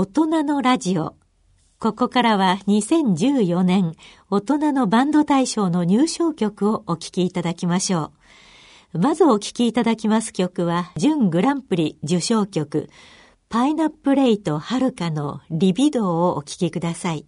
大人のラジオ。ここからは2014年大人のバンド大賞の入賞曲をお聴きいただきましょう。まずお聴きいただきます曲は、準グランプリ受賞曲、パイナップレイとはるかのリビドーをお聴きください。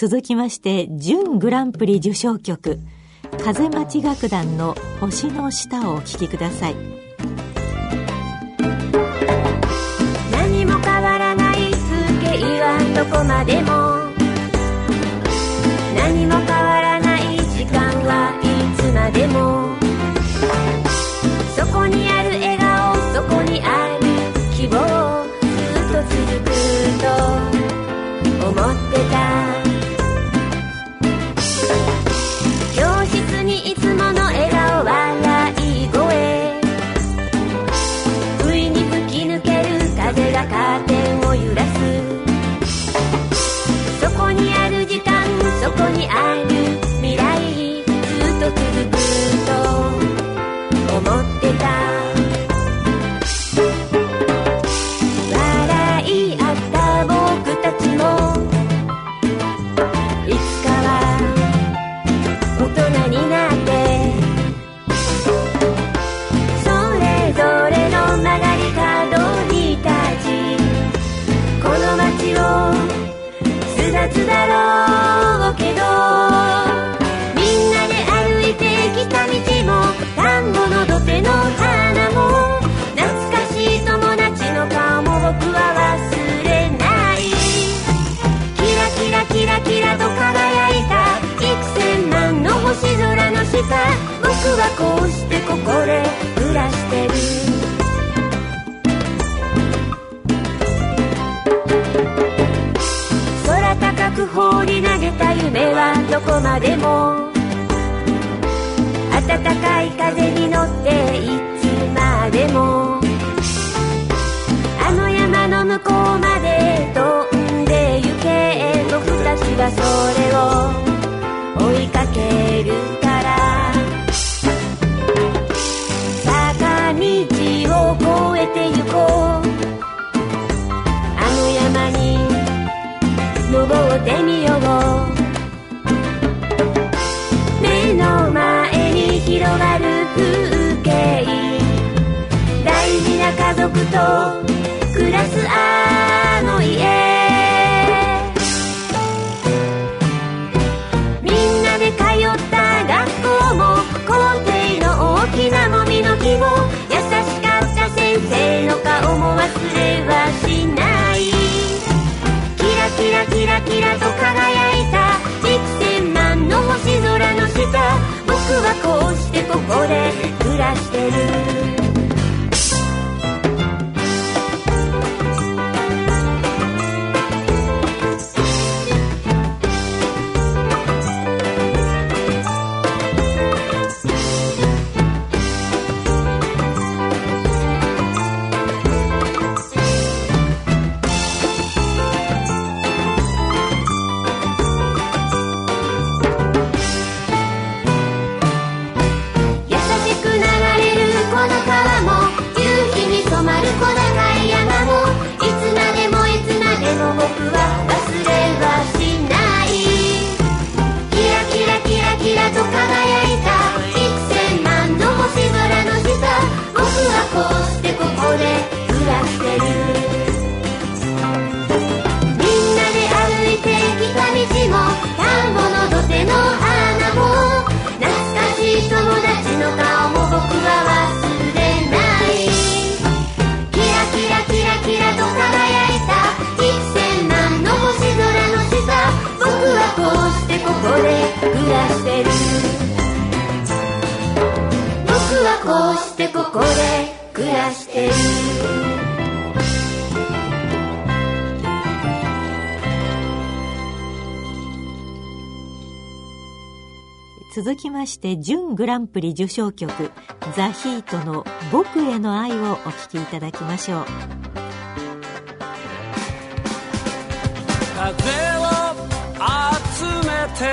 続きまして準グランプリ受賞曲風待ち楽団の星の下をお聴きください。つだろうけどみんなで歩いてきた道も田んぼの土手の花も懐かしい友達の顔も僕は忘れない。キラキラキラキラと輝いた幾千万の星空の下僕はこうしてここで目はどこまでも」「暖かい風に乗っていつまでも」「あの山の向こうまで飛んで行け」「僕たちはそれを」Santo. こで暮らしてる。続きまして準グランプリ受賞曲「ザ・ヒートの「僕への愛」をお聴きいただきましょう。風を集めて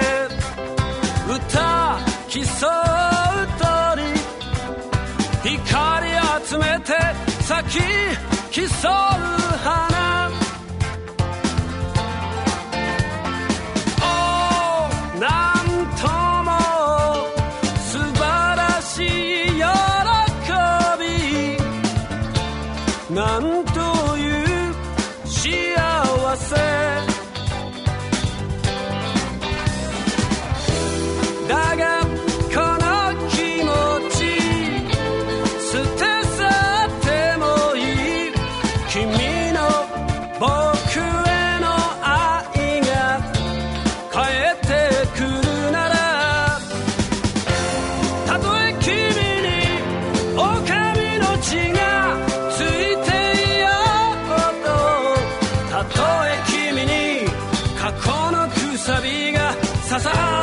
歌競う。集めて咲き競う花。ささが刺さる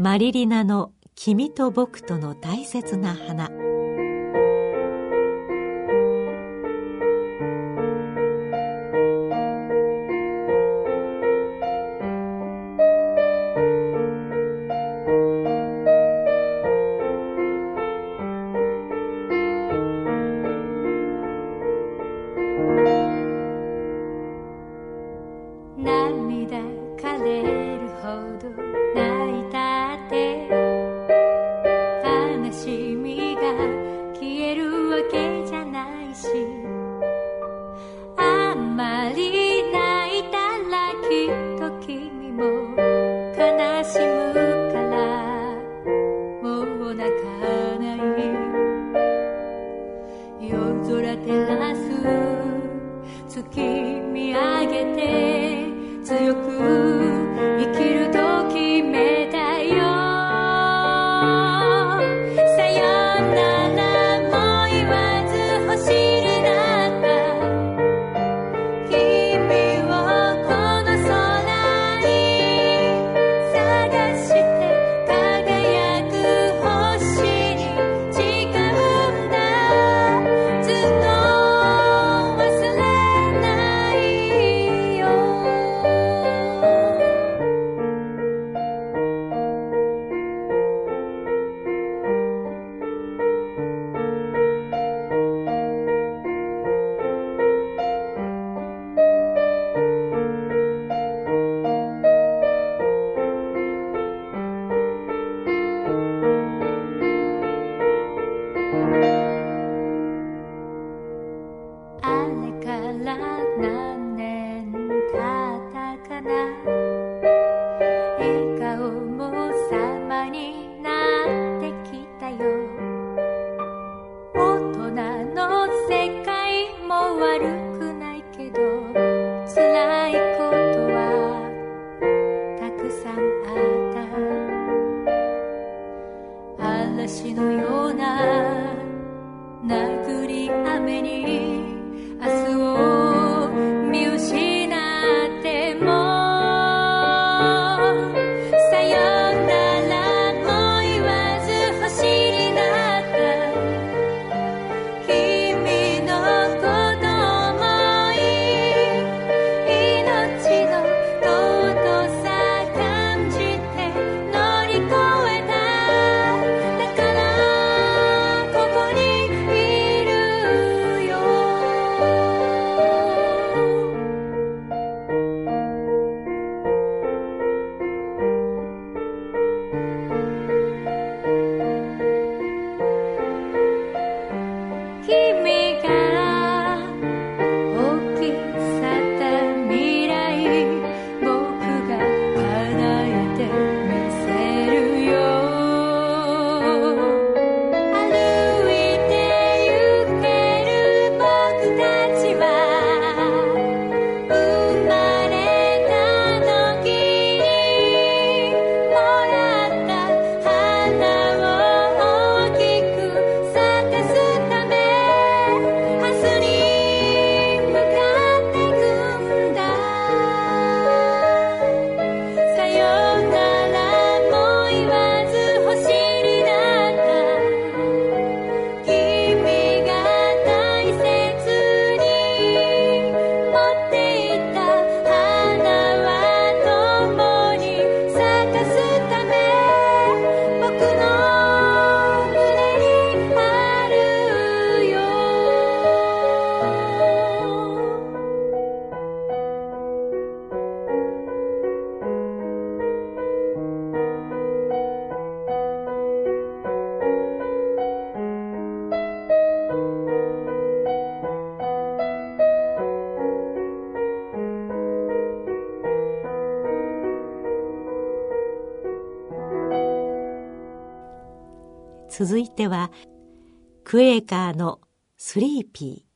マリリナの「君と僕との大切な花」私のよう続いてはクエーカーのスリーピー。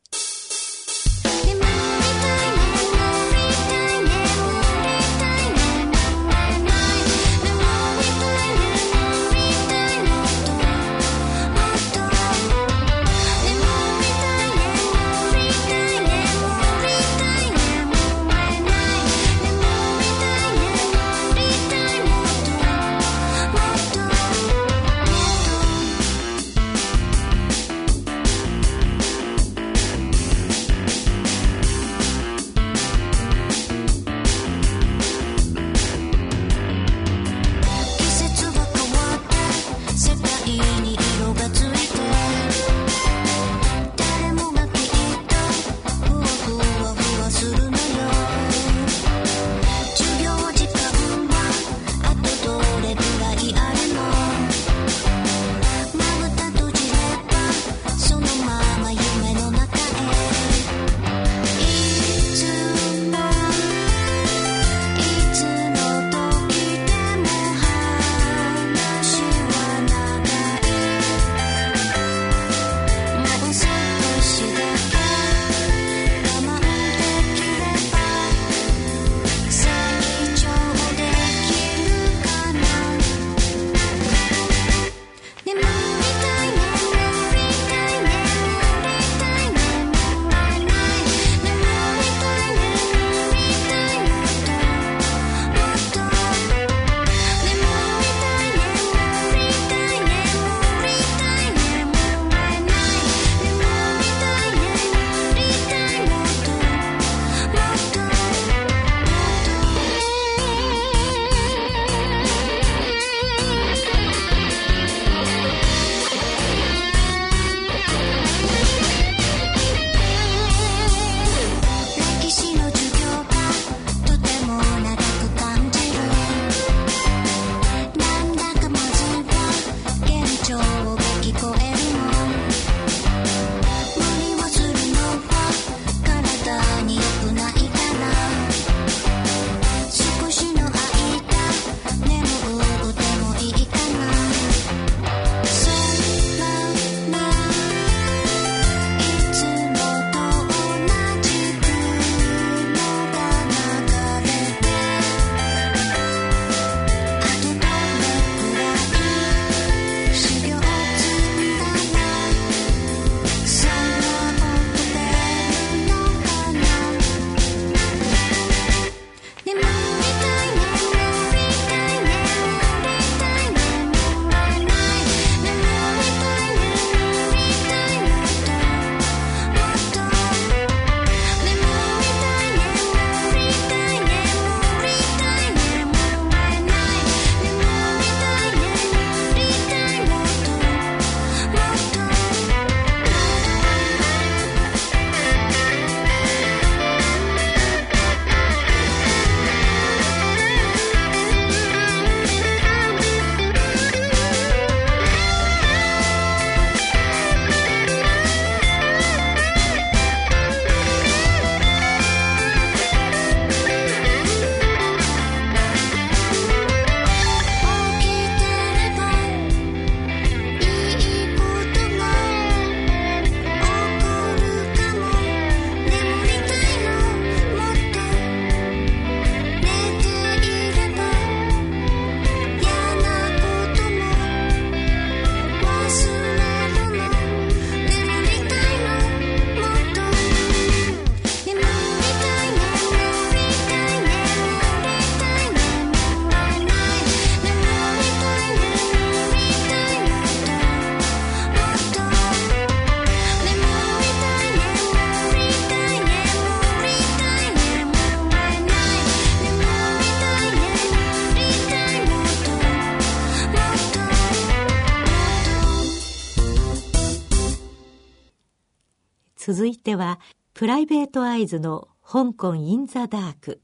では、プライベートアイズの香港インザダーク、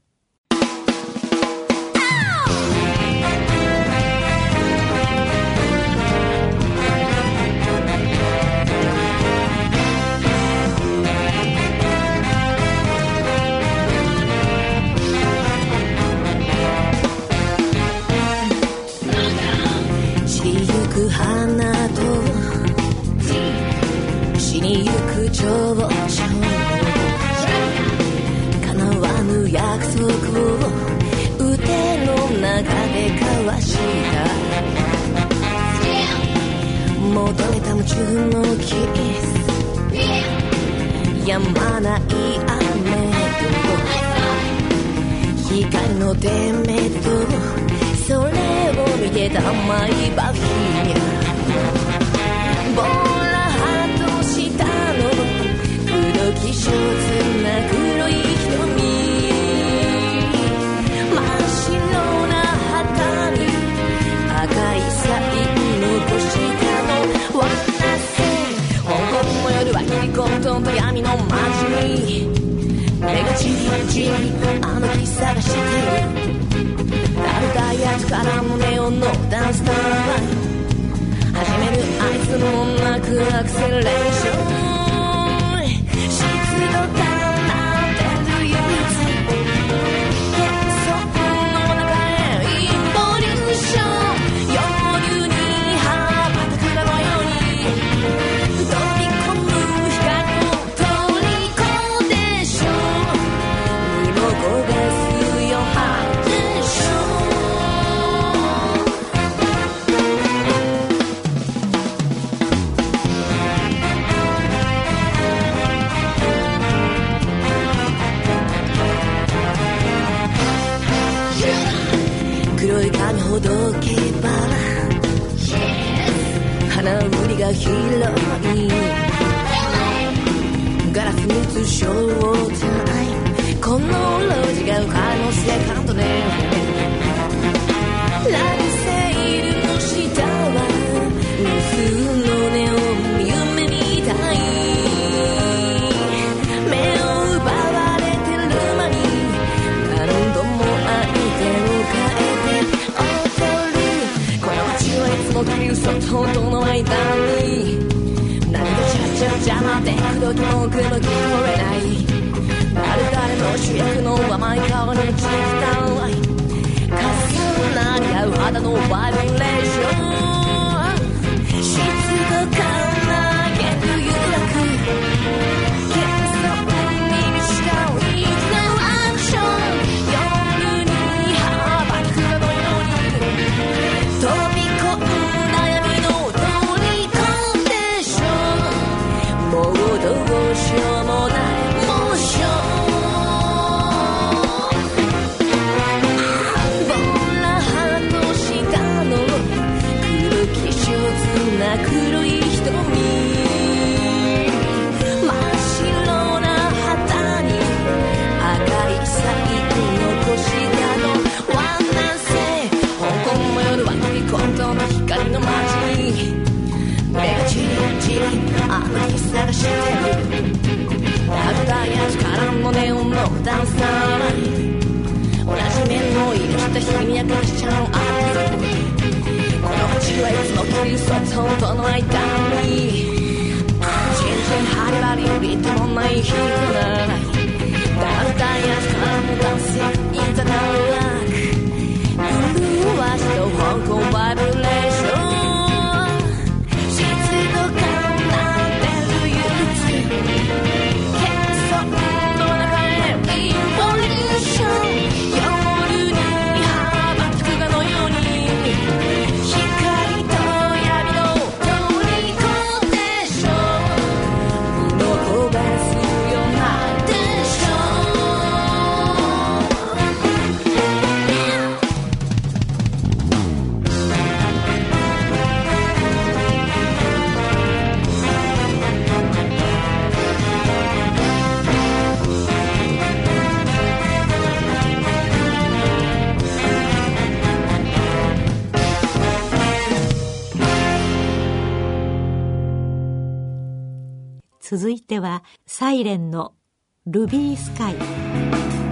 acceleration. 花売りが広いガラスに映商店どき文ない誰誰の主役の甘い顔に期いかすなり合う肌のバイブレーションイレンのルビースカイ。